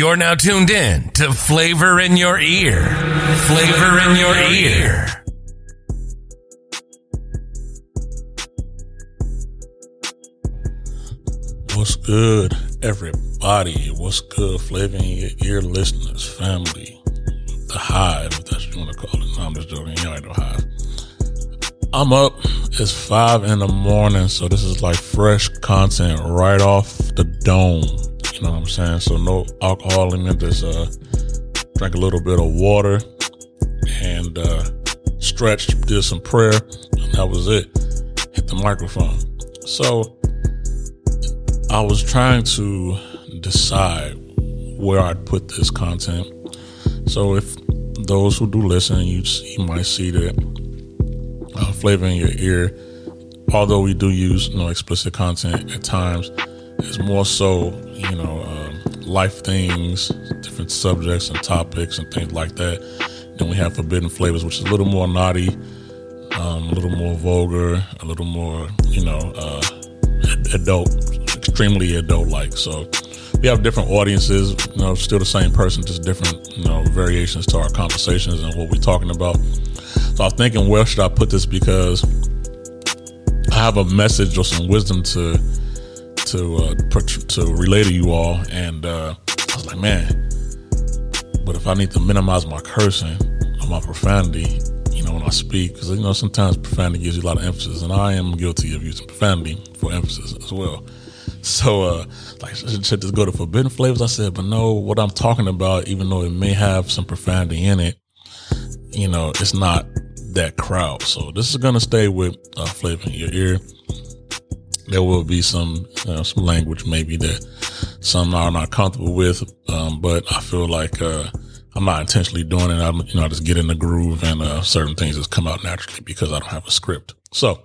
You're now tuned in to Flavor in Your Ear. Flavor in Your Ear. What's good, everybody? What's good, Flavor in Your Ear listeners, family, the Hive, if that's what you want to call it. No, I'm just joking. You ain't no Hive. I'm up. It's five in the morning, so this is like fresh content right off the dome. You know what I'm saying? So no alcohol in it. Just uh, drank a little bit of water and uh, stretched, did some prayer, and that was it. Hit the microphone. So I was trying to decide where I'd put this content. So if those who do listen, you you might see that uh, flavor in your ear. Although we do use you know explicit content at times, it's more so you know um, life things, different subjects and topics and things like that. Then we have forbidden flavors, which is a little more naughty, um, a little more vulgar, a little more you know uh, adult, extremely adult like. So we have different audiences, you know, still the same person, just different, you know, variations to our conversations and what we're talking about. So I was thinking, where should I put this? Because I have a message or some wisdom to to uh, to relay to you all, and uh, I was like, man, but if I need to minimize my cursing or my profanity, you know, when I speak, because you know sometimes profanity gives you a lot of emphasis, and I am guilty of using profanity for emphasis as well. So, uh, like, should this go to forbidden flavors? I said, but no, what I'm talking about, even though it may have some profanity in it, you know, it's not that crowd. So this is to stay with uh, flavor in your ear. There will be some some language maybe that some are not comfortable with, um, but I feel like uh, I'm not intentionally doing it. I'm you know I just get in the groove and uh, certain things just come out naturally because I don't have a script. So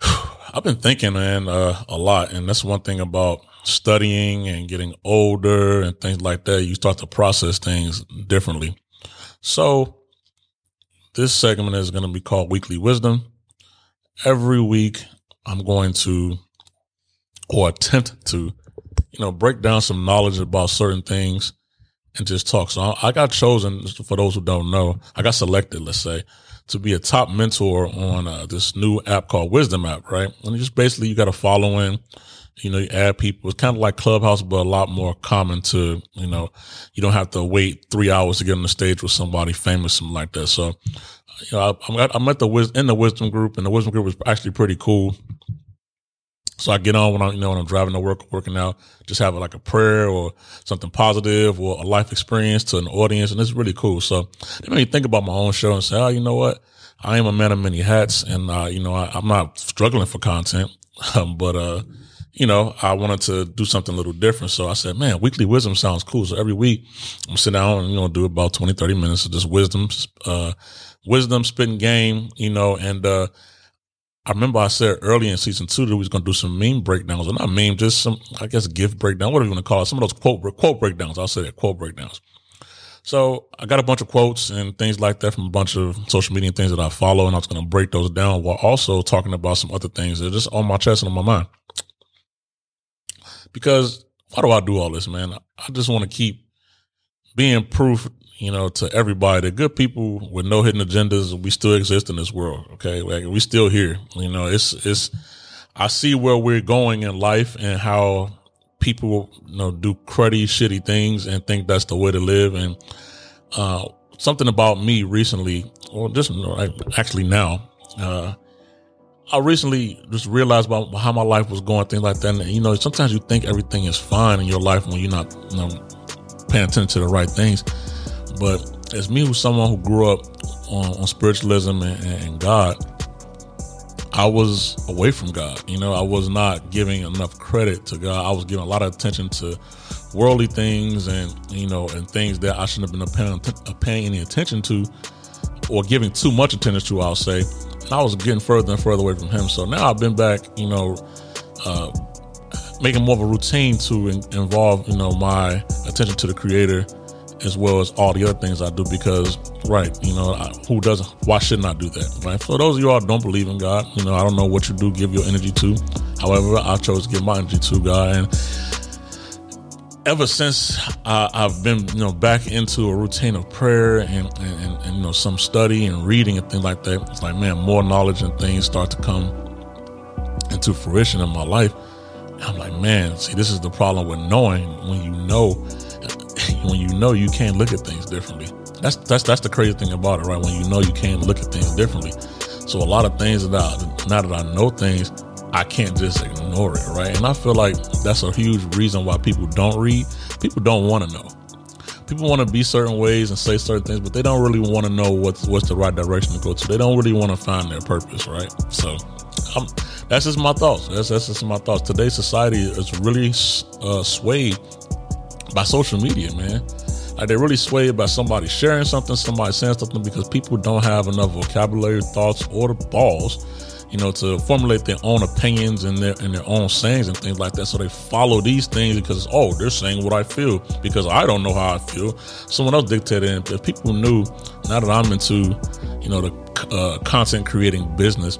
I've been thinking, man, uh, a lot, and that's one thing about studying and getting older and things like that. You start to process things differently. So this segment is going to be called Weekly Wisdom. Every week, I'm going to, or attempt to, you know, break down some knowledge about certain things and just talk. So I got chosen, for those who don't know, I got selected, let's say, to be a top mentor on uh, this new app called Wisdom App, right? And just basically you got a following you know, you add people. It's kind of like Clubhouse, but a lot more common to, you know, you don't have to wait three hours to get on the stage with somebody famous, something like that. So, you know, I, I'm, I'm at the in the wisdom group, and the wisdom group is actually pretty cool. So I get on when I'm, you know, when I'm driving to work, working out, just have like a prayer or something positive or a life experience to an audience. And it's really cool. So it made me think about my own show and say, oh, you know what? I am a man of many hats and, uh, you know, I, am not struggling for content. But, uh, you know, I wanted to do something a little different. So I said, man, weekly wisdom sounds cool. So every week I'm sitting down and, you know, do about 20, 30 minutes of just wisdom, uh, wisdom spitting game, you know, and, uh, I remember I said early in season two that we was to do some meme breakdowns, or not meme, just some, I guess, gift breakdown, whatever you want to call it. Some of those quote, quote breakdowns. I'll say that quote breakdowns. So I got a bunch of quotes and things like that from a bunch of social media things that I follow, and I was to break those down while also talking about some other things that are just on my chest and on my mind. Because why do I do all this, man? I just want to keep being proof, you know, to everybody that good people with no hidden agendas, we still exist in this world. Okay. Like we still here. You know, it's, it's, I see where we're going in life and how people, you know, do cruddy, shitty things and think that's the way to live. And, uh, something about me recently, or just actually now, uh, I recently just realized about how my life was going, things like that. And, you know, sometimes you think everything is fine in your life when you're not, you know, paying attention to the right things. But as me, who's someone who grew up on, on spiritualism and, and, God, I was away from God. You know, I was not giving enough credit to God. I was giving a lot of attention to worldly things and, you know, and things that I shouldn't have been paying, paying any attention to or giving too much attention to, I'll say And I was getting further and further away from him. So now I've been back, you know, uh, making more of a routine to in, involve, you know, my attention to the creator as well as all the other things I do because, right, you know, I, who doesn't, why shouldn't I do that, right? For those of you all don't believe in God, you know, I don't know what you do give your energy to. However, I chose to give my energy to God. And ever since uh, I've been, you know, back into a routine of prayer and, and, and, you know, some study and reading and things like that, it's like, man, more knowledge and things start to come into fruition in my life. I'm like, man, see, this is the problem with knowing when you know, when you know you can't look at things differently. That's, that's, that's the crazy thing about it, right? When you know you can't look at things differently. So a lot of things that I, now that I know things, I can't just ignore it, right? And I feel like that's a huge reason why people don't read. People don't want to know. People want to be certain ways and say certain things, but they don't really want to know what's what's the right direction to go to. They don't really want to find their purpose, right? So, I'm, that's just my thoughts. That's that's just my thoughts. Today's society is really uh, swayed by social media, man. Like they're really swayed by somebody sharing something, somebody saying something, because people don't have enough vocabulary, thoughts, or the balls you know, to formulate their own opinions and their and their own sayings and things like that. So they follow these things because oh, they're saying what I feel because I don't know how I feel. Someone else dictated. And if people knew, now that I'm into, you know, the uh, content creating business,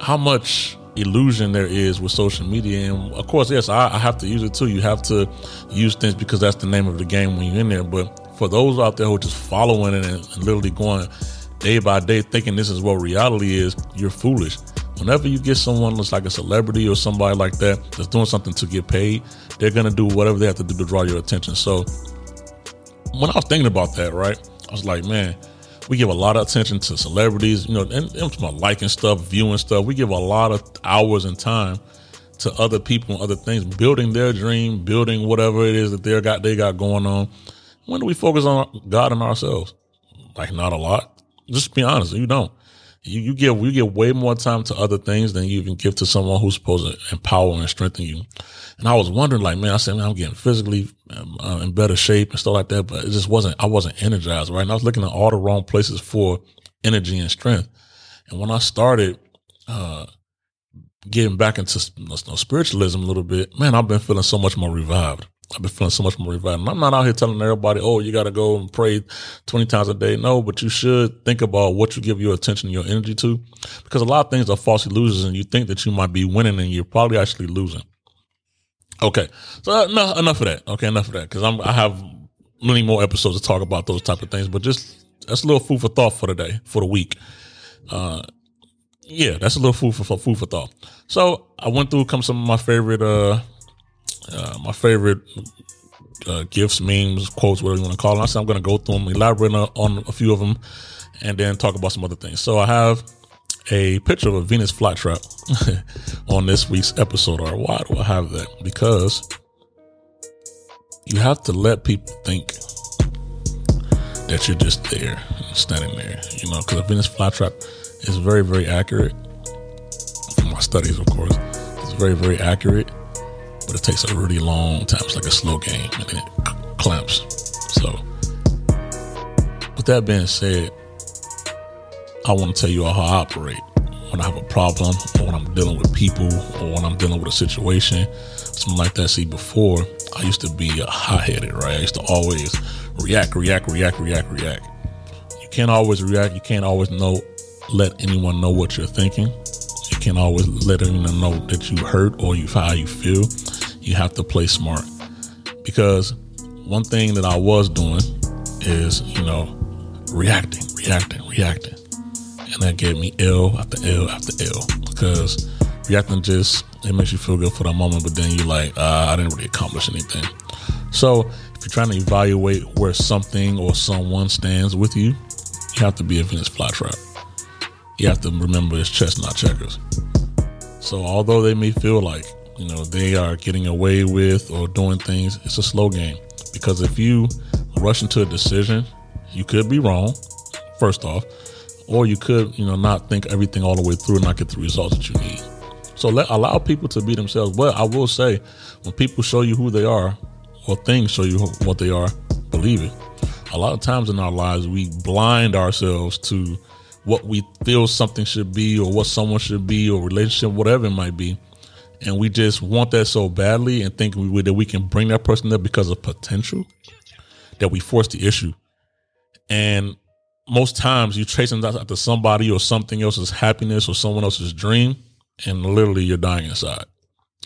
how much illusion there is with social media. And of course, yes, I, I have to use it too. You have to use things because that's the name of the game when you're in there. But for those out there who are just following it and, and literally going day by day thinking this is what reality is, you're foolish. Whenever you get someone that's like a celebrity or somebody like that that's doing something to get paid, they're gonna do whatever they have to do to draw your attention. So when I was thinking about that, right, I was like, man, we give a lot of attention to celebrities, you know, and, and liking stuff, viewing stuff. We give a lot of hours and time to other people and other things, building their dream, building whatever it is that they got they got going on. When do we focus on God and ourselves? Like not a lot. Just be honest, you don't. You, you give you give way more time to other things than you even give to someone who's supposed to empower and strengthen you. And I was wondering, like, man, I said, man, I'm getting physically um, uh, in better shape and stuff like that, but it just wasn't. I wasn't energized, right? And I was looking at all the wrong places for energy and strength. And when I started uh, getting back into you know, spiritualism a little bit, man, I've been feeling so much more revived. I've been feeling so much more revived. I'm not out here telling everybody, oh, you got to go and pray 20 times a day. No, but you should think about what you give your attention, your energy to, because a lot of things are false illusions and you think that you might be winning and you're probably actually losing. Okay. So uh, no, enough of that. Okay. Enough of that. Cause I'm, I have many more episodes to talk about those type of things, but just that's a little food for thought for the day, for the week. Uh, yeah, that's a little food for, for food for thought. So I went through come some of my favorite, uh, uh, my favorite uh, gifts, memes, quotes, whatever you want to call them. I said I'm going to go through them, elaborate on, a few of them, and then talk about some other things. So I have a picture of a Venus flytrap on this week's episode. Or why do I have that? Because you have to let people think that you're just there, standing there. You know, because a Venus flytrap is very, very accurate. From my studies, of course, it's very, very accurate but it takes a really long time. It's like a slow game, and then it clamps. So, with that being said, I want to tell you all how I operate when I have a problem, or when I'm dealing with people, or when I'm dealing with a situation, something like that. See, before I used to be hot headed, right? I used to always react, react, react, react, react. You can't always react. You can't always know, let anyone know what you're thinking. You can't always let anyone know that you hurt or you how you feel you have to play smart. Because one thing that I was doing is, you know, reacting, reacting, reacting. And that gave me L after L after L. Because reacting just, it makes you feel good for the moment, but then you're like, uh, I didn't really accomplish anything. So if you're trying to evaluate where something or someone stands with you, you have to be a Venus flytrap. You have to remember it's chess, not checkers. So although they may feel like you know they are getting away with or doing things it's a slow game. Because if you rush into a decision you could be wrong first off or you could you know not think everything all the way through and not get the results that you need. So let allow people to be themselves. But i will say when people show you who they are or things show you what they are believe it. A lot of times in our lives we blind ourselves to what we feel something should be or what someone should be or relationship whatever it might be and we just want that so badly and think we, that we can bring that person up because of potential that we force the issue. And most times you're chasing after somebody or something else's happiness or someone else's dream, and literally you're dying inside.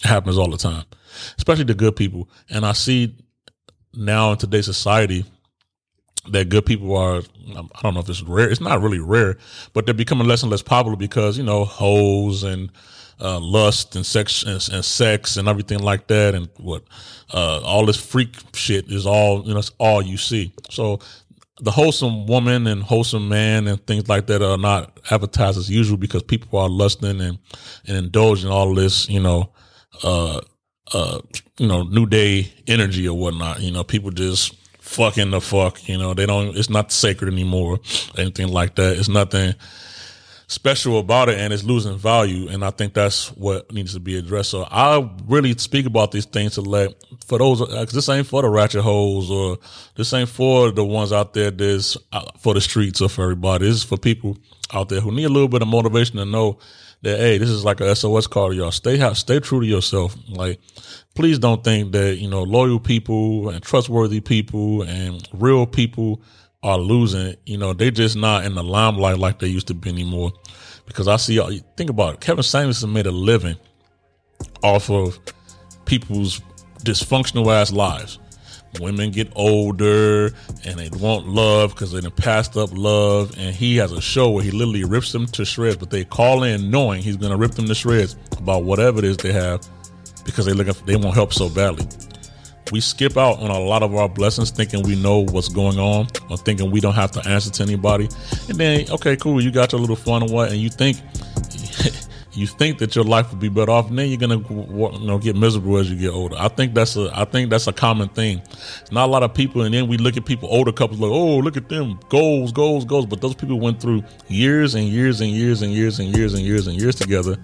It happens all the time, especially the good people. And I see now in today's society that good people are I don't know if it's rare. It's not really rare, but they're becoming less and less popular because, you know, hoes and uh, lust and sex and, and, sex and everything like that and what uh, all this freak shit is all you know it's all you see. So the wholesome woman and wholesome man and things like that are not advertised as usual because people are lusting and and indulging all this you know uh uh you know new day energy or whatnot. You know people just fucking the fuck. You know they don't. It's not sacred anymore. Anything like that. It's nothing special about it and it's losing value. And I think that's what needs to be addressed. So I really speak about these things to let, for those, cause this ain't for the ratchet holes or this ain't for the ones out there that's uh, for the streets or for everybody. This is for people out there who need a little bit of motivation to know that, hey, this is like a SOS call to y'all. Stay stay true to yourself. Like, please don't think that, you know, loyal people and trustworthy people and real people are losing, you know, they just not in the limelight like they used to be anymore. Because I see, think about it, Kevin Samuels made a living off of people's dysfunctional ass lives. Women get older and they want love because they done passed up love. And he has a show where he literally rips them to shreds, but they call in knowing he's going to rip them to shreds about whatever it is they have because they for, they want help so badly we skip out on a lot of our blessings thinking we know what's going on or thinking we don't have to answer to anybody. And then, okay, cool, you got your little fun and what, and you think you think that your life would be better off, and then you're gonna you know get miserable as you get older. I think that's a I think that's a common thing. Not a lot of people, and then we look at people older couples like, oh, look at them goals, goals, goals. But those people went through years and years and years and years and years and years and years together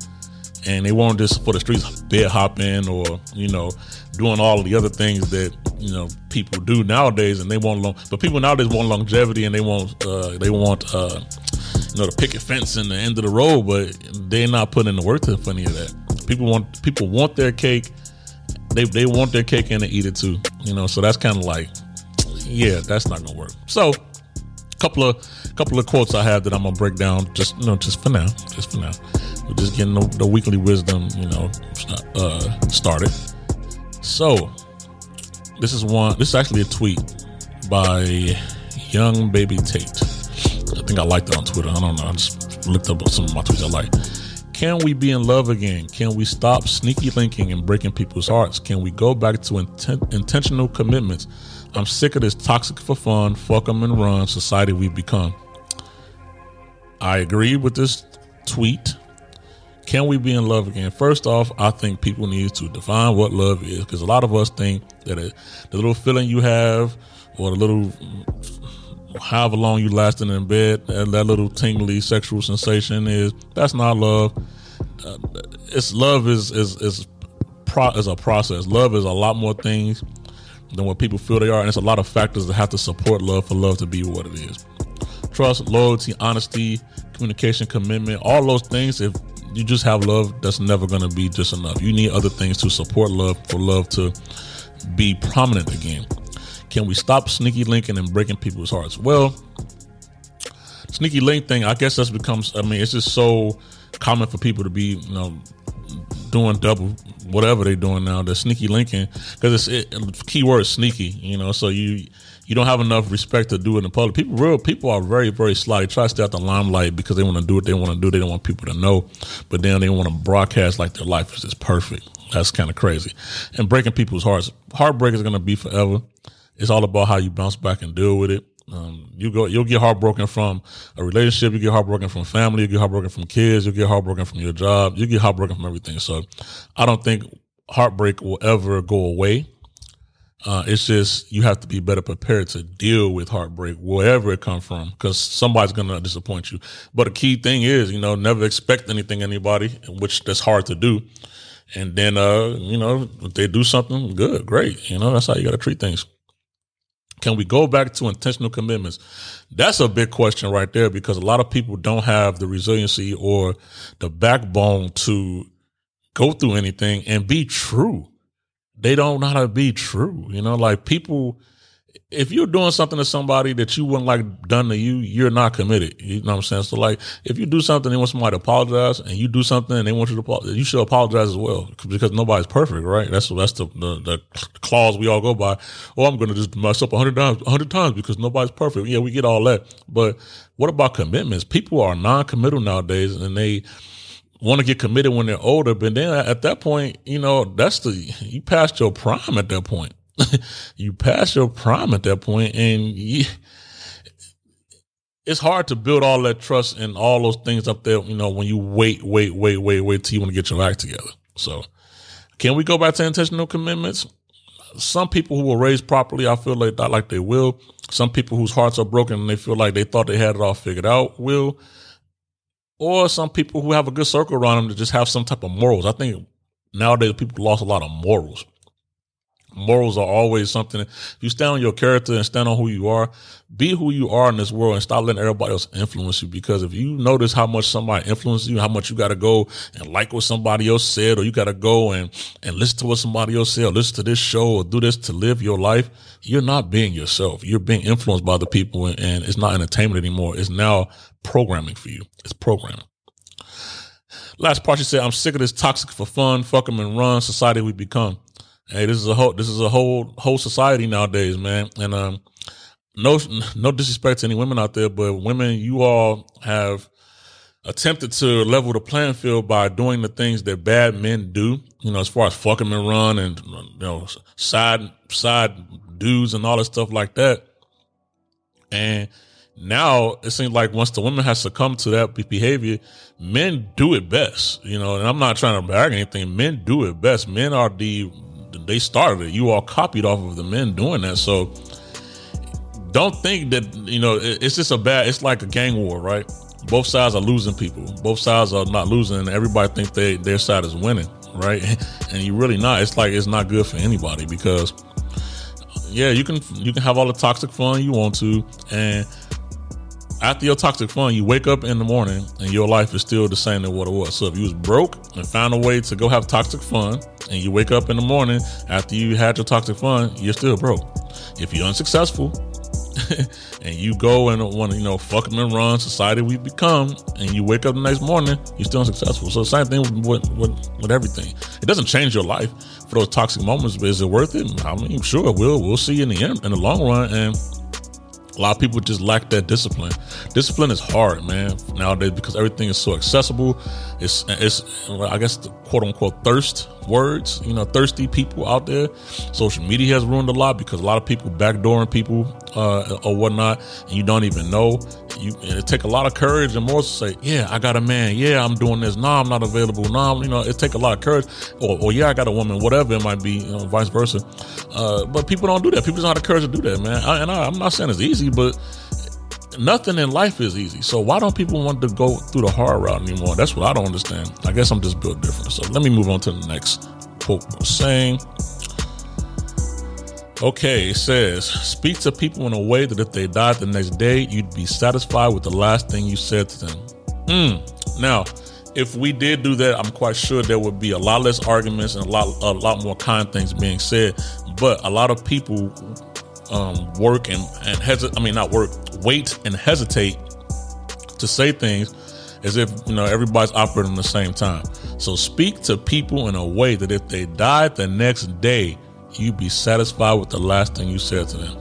and they weren't just for the streets bed hopping or you know doing all the other things that you know people do nowadays, and they want long. But people nowadays want longevity, and they want uh, they want uh, you know the picket fence and the end of the road, but they're not putting in the work for any of that. People want people want their cake. They they want their cake and they eat it too. You know, so that's kind of like, yeah, that's not gonna work. So, a couple of couple of quotes I have that I'm gonna break down just you know just for now, just for now. We're just getting the, the weekly wisdom, you know, uh, started. So, this is one. This is actually a tweet by Young Baby Tate. I think I liked it on Twitter. I don't know. I just looked up some of my tweets I like. Can we be in love again? Can we stop sneaky linking and breaking people's hearts? Can we go back to inten- intentional commitments? I'm sick of this toxic for fun, fuck them and run society we've become. I agree with this tweet. Can we be in love again? First off, I think people need to define what love is because a lot of us think that the little feeling you have or the little however long you lasting in bed, that, that little tingly sexual sensation is that's not love. Uh, it's love is is is pro, is a process. Love is a lot more things than what people feel they are, and it's a lot of factors that have to support love for love to be what it is. Trust, loyalty, honesty, communication, commitment, all those things. If you just have love, that's never going to be just enough. You need other things to support love for love to be prominent again. Can we stop sneaky linking and breaking people's hearts? Well, sneaky link thing, I guess that's becomes. I mean, it's just so common for people to be, you know, doing double whatever they're doing now. The sneaky linking because it's it, keyword sneaky. You know, so you you don't have enough respect to do it in the public. People, real people are very, very sly. They try to stay out the limelight because they want to do what they want to do. They don't want people to know, but then they want to broadcast like their life is just perfect. That's kind of crazy. And breaking people's hearts. Heartbreak is going to be forever. It's all about how you bounce back and deal with it. Um, you go, you'll get heartbroken from a relationship. You get heartbroken from family. You get heartbroken from kids. You get heartbroken from your job. You get heartbroken from everything. So I don't think heartbreak will ever go away. Uh, it's just you have to be better prepared to deal with heartbreak, wherever it comes from, because somebody's gonna disappoint you. But a key thing is, you know, never expect anything anybody, which that's hard to do. And then, uh, you know, if they do something good, great. You know, that's how you got to treat things. Can we go back to intentional commitments? That's a big question right there because a lot of people don't have the resiliency or the backbone to go through anything and be true they don't know how to be true. You know, like people, if you're doing something to somebody that you wouldn't like done to you, you're not committed. You know what I'm saying? So like, if you do something, they want somebody to apologize, and you do something, and they want you to apologize, you should apologize as well because nobody's perfect, right? That's that's the the, the clause we all go by. Oh, I'm going to just mess up a hundred times, a hundred times because nobody's perfect. Yeah, we get all that, but what about commitments? People are non-committal nowadays, and they want to get committed when they're older, but then at that point, you know, that's the you passed your prime at that point. you pass your prime at that point, and you, it's hard to build all that trust and all those things up there. You know, when you wait, wait, wait, wait, wait till you want to get your act together. So, can we go back to intentional commitments? Some people who were raised properly, I feel like that like they will. Some people whose hearts are broken and they feel like they thought they had it all figured out will. Or some people who have a good circle around them to just have some type of morals. I think nowadays people lost a lot of morals morals are always something. If you stand on your character and stand on who you are, be who you are in this world and stop letting everybody else influence you. Because if you notice how much somebody influences you, how much you got to go and like what somebody else said, or you got to go and, and listen to what somebody else said, or listen to this show or do this to live your life, you're not being yourself. You're being influenced by the people and, and it's not entertainment anymore. It's now programming for you. It's programming. Last part, she said, I'm sick of this toxic for fun, fuck them and run society we become. Hey, this is a whole this is a whole whole society nowadays, man. And um, no no disrespect to any women out there, but women, you all have attempted to level the playing field by doing the things that bad men do. You know, as far as fucking and run and you know side side dudes and all that stuff like that. And now it seems like once the women has succumbed to that behavior, men do it best. You know, and I'm not trying to brag anything. Men do it best. Men are the they started it. You all copied off of the men doing that. So don't think that you know it's just a bad. It's like a gang war, right? Both sides are losing people. Both sides are not losing. Everybody think they their side is winning, right? And you really not. It's like it's not good for anybody because yeah, you can you can have all the toxic fun you want to, and after your toxic fun, you wake up in the morning and your life is still the same as what it was. So if you was broke and found a way to go have toxic fun, and you wake up in the morning after you had your toxic fun, you're still broke. If you're unsuccessful and you go and want to, you know, fuck them and run society we become, and you wake up the next morning, you're still unsuccessful. So the same thing with, with, with everything. It doesn't change your life for those toxic moments, but is it worth it? I mean, sure, we'll we'll see in the end, in the long run, and a lot of people just lack that discipline. Discipline is hard, man, nowadays because everything is so accessible. It's, it's, I guess, the quote unquote thirst words, you know, thirsty people out there. Social media has ruined a lot because a lot of people backdooring people uh, or whatnot, and you don't even know. You it take a lot of courage and more to say, yeah, I got a man. Yeah, I'm doing this. No, I'm not available. No, you know, it take a lot of courage. Or, or yeah, I got a woman. Whatever it might be, you know, vice versa. Uh, but people don't do that. People don't have the courage to do that, man. I, and I, I'm not saying it's easy, but nothing in life is easy. So why don't people want to go through the hard route anymore? That's what I don't understand. I guess I'm just built different. So let me move on to the next quote saying. Okay, it says, speak to people in a way that if they died the next day, you'd be satisfied with the last thing you said to them. Hmm. Now, if we did do that, I'm quite sure there would be a lot less arguments and a lot, a lot more kind things being said. But a lot of people um, work and, and hesitate, I mean, not work, wait and hesitate to say things as if, you know, everybody's operating at the same time. So speak to people in a way that if they died the next day, you'd be satisfied with the last thing you said to them.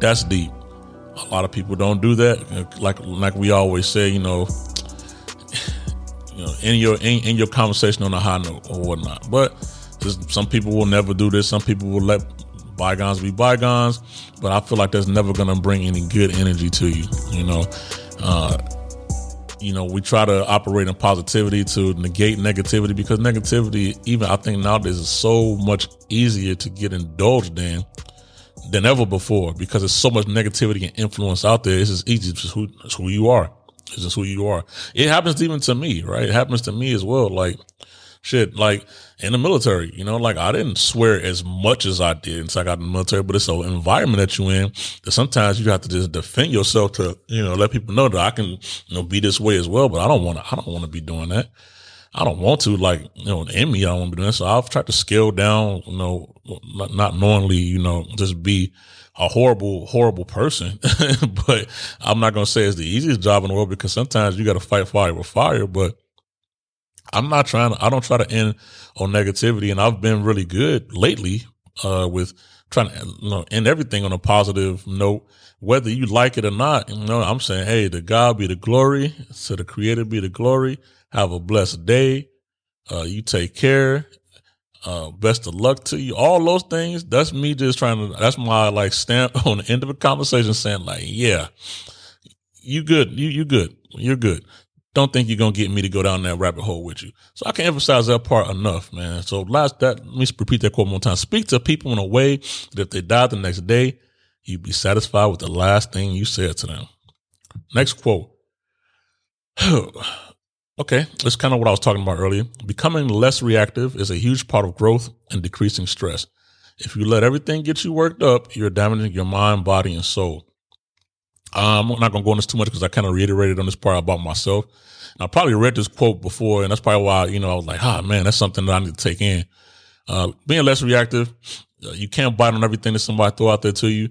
That's deep. A lot of people don't do that. Like, like we always say, you know, you know, in your in, in your conversation on a high note or whatnot. But just, some people will never do this. Some people will let bygones be bygones, but I feel like that's never going to bring any good energy to you. You know, uh, you know, we try to operate in positivity to negate negativity because negativity, even I think nowadays, is so much easier to get indulged in than ever before because there's so much negativity and influence out there. It's just easy. It's just who, it's who you are. It's just who you are. It happens even to me, right? It happens to me as well. Like, shit, like in the military, you know, like I didn't swear as much as I did until I got in the military, but it's an environment that you're in that sometimes you have to just defend yourself to, you know, let people know that I can, you know, be this way as well. But I don't want to, I don't want to be doing that. I don't want to like, you know, in me, I don't want to do that. So I've tried to scale down, you know, not, not knowingly, you know, just be a horrible, horrible person. but I'm not going to say it's the easiest job in the world because sometimes you got to fight fire with fire, but I'm not trying to, I don't try to end on negativity. And I've been really good lately, uh, with trying to, you know, end everything on a positive note, whether you like it or not. You know, I'm saying, Hey, to God be the glory, to the creator be the glory. Have a blessed day. Uh, you take care. Uh, best of luck to you. All those things. That's me just trying to, that's my like stamp on the end of a conversation saying like, yeah, you good. You, you good. You're good. Don't think you're to get me to go down that rabbit hole with you. So I can emphasize that part enough, man. So last that, let me repeat that quote one more time. Speak to people in a way that if they died the next day, you'd be satisfied with the last thing you said to them. Next quote. Okay, that's kind of what I was talking about earlier. Becoming less reactive is a huge part of growth and decreasing stress. If you let everything get you worked up, you're damaging your mind, body, and soul. Um, I'm not going to go into this too much because I kind of reiterated on this part about myself. And I probably read this quote before, and that's probably why, you know, I was like, ah, man, that's something that I need to take in. Uh, being less reactive, uh, you can't bite on everything that somebody throw out there to you.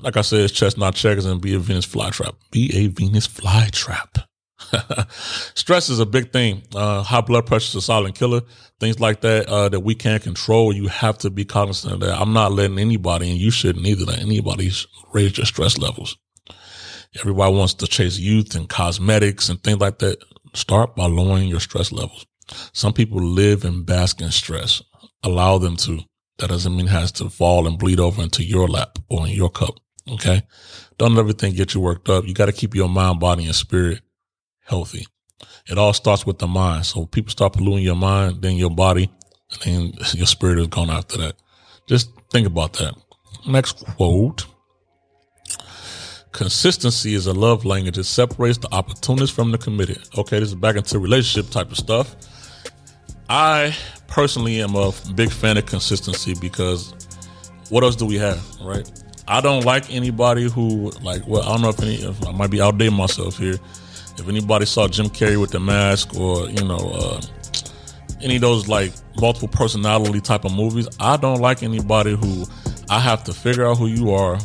Like I said, it's chestnut checkers and be a Venus flytrap. Be a Venus flytrap. Stress is a big thing. Uh, high blood pressure is a silent killer. Things like that uh, that we can't control. You have to be cognizant of that. I'm not letting anybody, and you shouldn't either, let anybody raise your stress levels. Everybody wants to chase youth and cosmetics and things like that. Start by lowering your stress levels. Some people live and bask in stress. Allow them to. That doesn't mean it has to fall and bleed over into your lap or in your cup. Okay. Don't let everything get you worked up. You got to keep your mind, body, and spirit healthy. It all starts with the mind. So people start polluting your mind, then your body, and then your spirit is gone after that. Just think about that. Next quote. Consistency is a love language. It separates the opportunist from the committed. Okay, this is back into relationship type of stuff. I personally am a big fan of consistency because what else do we have, right? I don't like anybody who like well, I don't know if any if I might be outdating myself here if anybody saw Jim Carrey with the mask or, you know, uh, any of those like multiple personality type of movies, I don't like anybody who I have to figure out who you are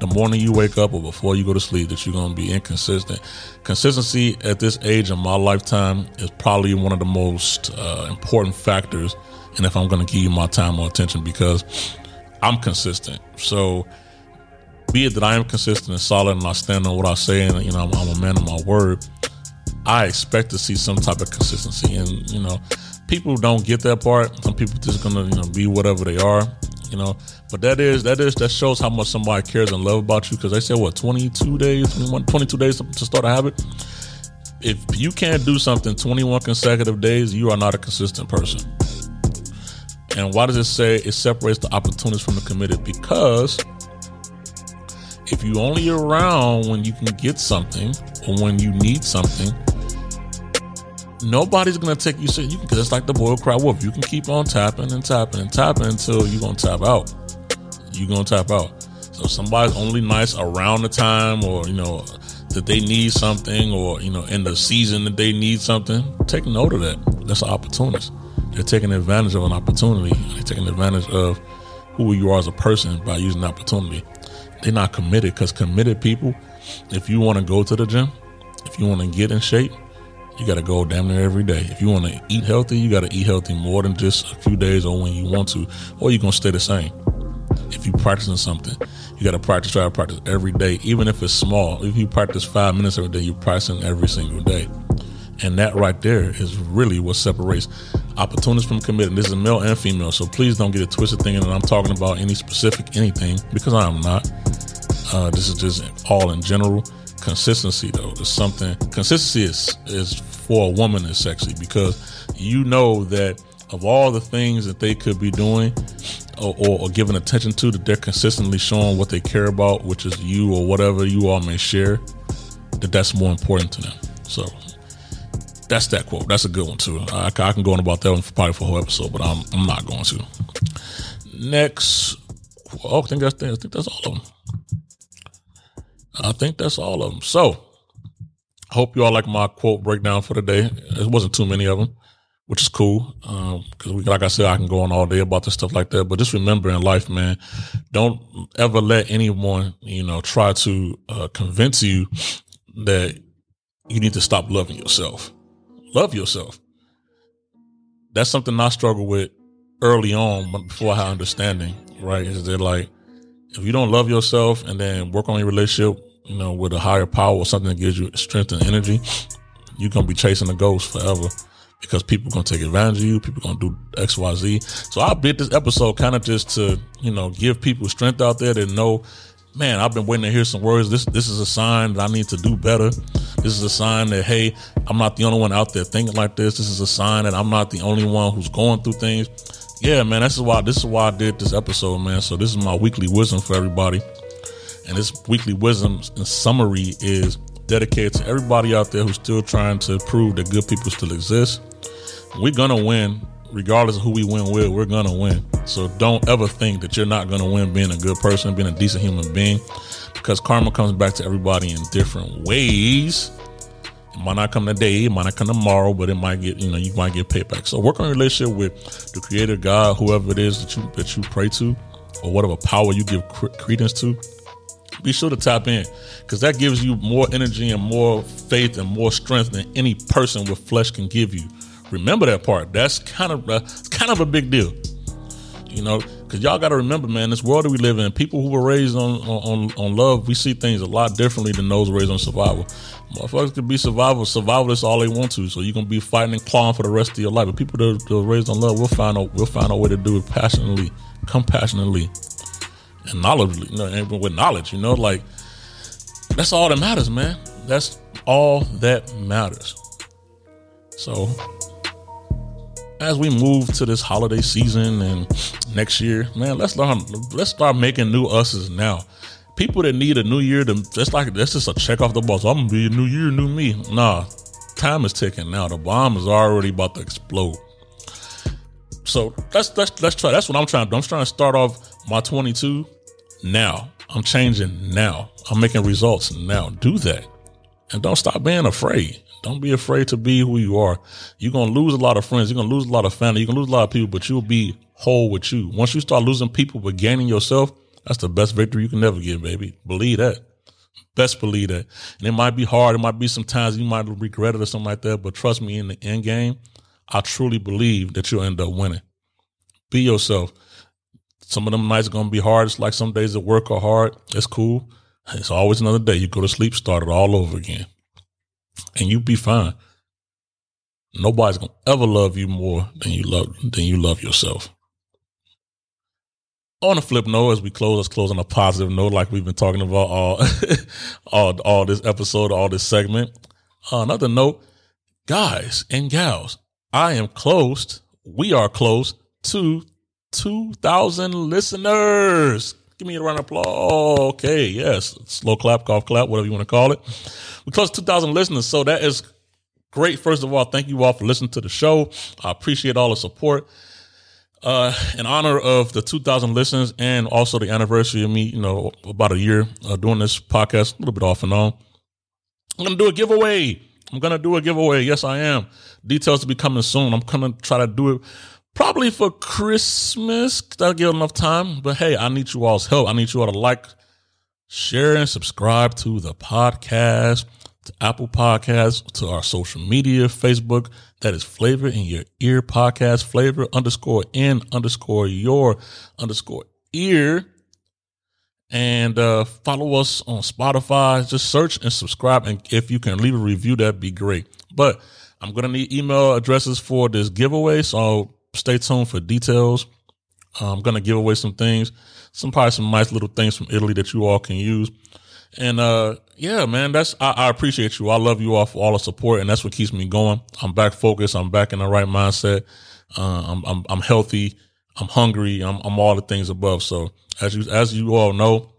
the morning you wake up or before you go to sleep that you're going to be inconsistent. Consistency at this age in my lifetime is probably one of the most uh, important factors. And if I'm going to give you my time or attention because I'm consistent. So, be it that I am consistent and solid and I stand on what I say and you know I'm, I'm, a man of my word, I expect to see some type of consistency. And you know, people don't get that part. Some people just gonna you know be whatever they are. You know, but that is that is that shows how much somebody cares and love about you because they say what 22 days, 21, 22 days to start a habit. If you can't do something 21 consecutive days, you are not a consistent person. And why does it say it separates the opportunists from the committed? Because if you only around when you can get something or when you need something, nobody's gonna take you serious. You because it's like the boy cry wolf. You can keep on tapping and tapping and tapping until you're gonna tap out. You're gonna tap out. So somebody's only nice around the time or you know that they need something or you know in the season that they need something. Take note of that. That's an opportunist. They're taking advantage of an opportunity. They're taking advantage of who you are as a person by using opportunity they're not committed because committed people, if you want to go to the gym, if you want to get in shape, you got to go damn near every day. If you want to eat healthy, you got to eat healthy more than just a few days or when you want to, or you're going to stay the same. If you're practicing something, you got to practice, try to practice every day, even if it's small. If you practice five minutes every day, you're practicing every single day. And that right there is really what separates opportunists from committed. This is male and female, so please don't get it twisted thinking that I'm talking about any specific anything because I am not. Uh, this is just all in general. Consistency though is something. Consistency is is for a woman is sexy because you know that of all the things that they could be doing or, or, giving attention to, that they're consistently showing what they care about, which is you or whatever you all may share, that that's more important to them. So that's that quote. That's a good one too. I, I can go on about that one for probably for a whole episode, but I'm I'm not going to. Next, oh, I think that's I think that's all of them. I think that's all of them. So, I hope you all like my quote breakdown for the day. It wasn't too many of them. Which is cool. Because we, like I said, I can go on all day about this stuff like that. But just remember in life, man, don't ever let anyone, you know, try to uh, convince you that you need to stop loving yourself. Love yourself. That's something I struggle with early on, but before I had understanding, right? Is that like, if you don't love yourself and then work on your relationship, you know, with a higher power or something that gives you strength and energy, you're gonna be chasing a ghost forever because people are gonna take advantage of you. People are gonna do X, Y, Z. So I did this episode kind of just to you know give people strength out there that know, man, I've been waiting to hear some words. This this is a sign that I need to do better. This is a sign that hey, I'm not the only one out there thinking like this. This is a sign that I'm not the only one who's going through things. Yeah, man, this is why this is why I did this episode, man. So this is my weekly wisdom for everybody. And this weekly wisdom in summary is dedicated to everybody out there who's still trying to prove that good people still exist. We're gonna win, regardless of who we win with. We're gonna win. So don't ever think that you're not gonna win being a good person, being a decent human being, because karma comes back to everybody in different ways. It might not come today, it might not come tomorrow, but it might get you know you might get payback. So work on your relationship with the Creator, God, whoever it is that you that you pray to, or whatever power you give credence to be sure to tap in because that gives you more energy and more faith and more strength than any person with flesh can give you. Remember that part. That's kind of kind of a big deal. You know, because y'all got to remember, man, this world that we live in, people who were raised on, on on love, we see things a lot differently than those raised on survival. Motherfuckers can be survival, Survival survivalists all they want to, so you're gonna be fighting and clawing for the rest of your life. But people that are raised on love, we'll find a we'll find a way to do it passionately, compassionately, and knowledge, you know, and with knowledge, you know, like that's all that matters, man. That's all that matters. So, as we move to this holiday season and next year, man, let's learn. Let's start making new us's now. People that need a new year, to just like that's just a check off the box. I'm gonna be a new year, new me. Nah, time is ticking now. The bomb is already about to explode. So let's let's let's try. That's what I'm trying to do. I'm trying to start off my 22 now. I'm changing now. I'm making results now. Do that. And don't stop being afraid. Don't be afraid to be who you are. You're going to lose a lot of friends. You're going to lose a lot of family. You're going to lose a lot of people, but you'll be whole with you. Once you start losing people but gaining yourself, that's the best victory you can never get, baby. Believe that. Best believe that. And it might be hard. It might be some times you might regret it or something like that. But trust me, in the end game, I truly believe that you'll end up winning. Be yourself. Some of them nights are gonna be hard. It's like some days at work are hard. It's cool. It's always another day. You go to sleep, start it all over again. And you be fine. Nobody's gonna ever love you more than you love than you love yourself. On a flip note, as we close, let's close on a positive note, like we've been talking about all all, all this episode, all this segment. Uh, another note, guys and gals, I am close. We are close to 2,000 listeners. Give me a round of applause. Okay, yes. Slow clap, golf clap, whatever you want to call it. We close 2,000 listeners. So that is great. First of all, thank you all for listening to the show. I appreciate all the support. Uh, in honor of the 2,000 listens and also the anniversary of me, you know, about a year uh, doing this podcast, a little bit off and on. I'm going to do a giveaway. I'm going to do a giveaway. Yes, I am. Details to be coming soon. I'm going to try to do it probably for Christmas. That'll give enough time. But hey, I need you all's help. I need you all to like, share, and subscribe to the podcast, to Apple Podcasts, to our social media, Facebook. That is Flavor in Your Ear Podcast. Flavor underscore in underscore your underscore ear. And uh, follow us on Spotify. Just search and subscribe. And if you can leave a review, that'd be great. But I'm going to need email addresses for this giveaway. So stay tuned for details. I'm gonna give away some things, some probably some nice little things from Italy that you all can use. And uh yeah, man, that's I, I, appreciate you. I love you all for all the support, and that's what keeps me going. I'm back focused. I'm back in the right mindset. Uh, I'm, I'm I'm healthy. I'm hungry. I'm I'm all the things above. So as you as you all know,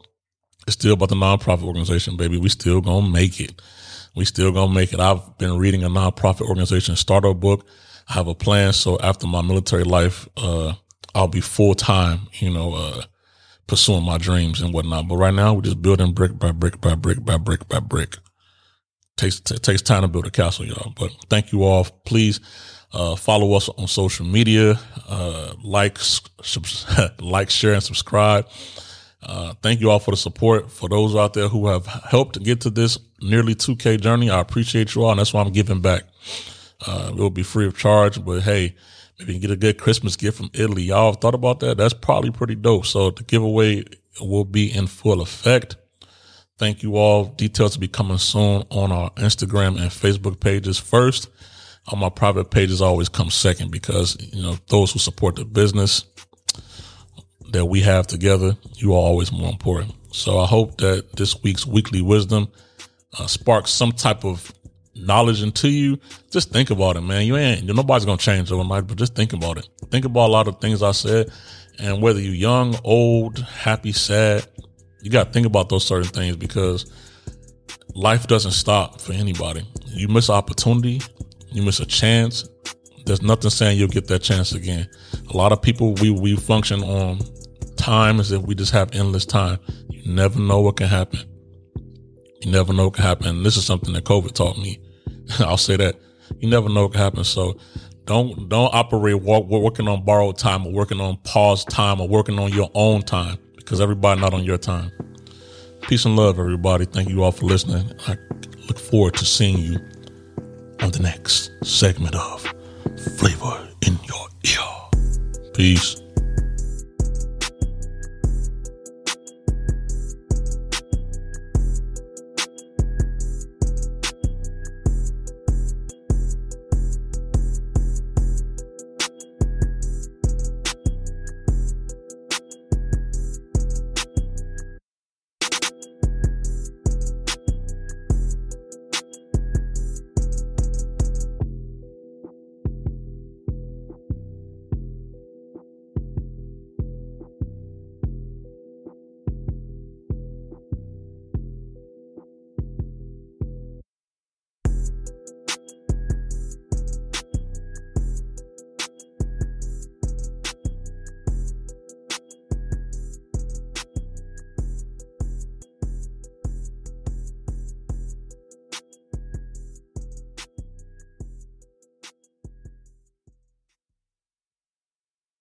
it's still about the nonprofit organization, baby. We still gonna make it. We still gonna make it. I've been reading a nonprofit organization startup book I have a plan. So after my military life, uh, I'll be full time, you know, uh, pursuing my dreams and whatnot. But right now, we're just building brick by brick by brick by brick by brick. Takes t- takes time to build a castle, y'all. But thank you all. Please, Uh, follow us on social media. Uh, like, subs- like, share, and subscribe. Uh, thank you all for the support. For those out there who have helped get to this nearly 2K journey, I appreciate you all, and that's why I'm giving back. Uh, it will be free of charge, but hey, maybe you can get a good Christmas gift from Italy. Y'all thought about that? That's probably pretty dope. So the giveaway will be in full effect. Thank you all. Details will be coming soon on our Instagram and Facebook pages first. On my private pages always come second because, you know, those who support the business that we have together, you are always more important. So I hope that this week's weekly wisdom uh, sparks some type of knowledge into you. Just think about it, man. You ain't, nobody's to change overnight, but just think about it. Think about a lot of things I said. And whether you're young, old, happy, sad, you got to think about those certain things because life doesn't stop for anybody. You miss an opportunity, you miss a chance. There's nothing saying you'll get that chance again. A lot of people, we, we function on time as if we just have endless time. You never know what can happen. You never know what can happen. And this is something that COVID taught me. I'll say that. You never know what can happen. So don't, don't operate walk, working on borrowed time or working on paused time or working on your own time because everybody not on your time. Peace and love, everybody. Thank you all for listening. I look forward to seeing you on the next segment of Flavor in Your Ear. Peace.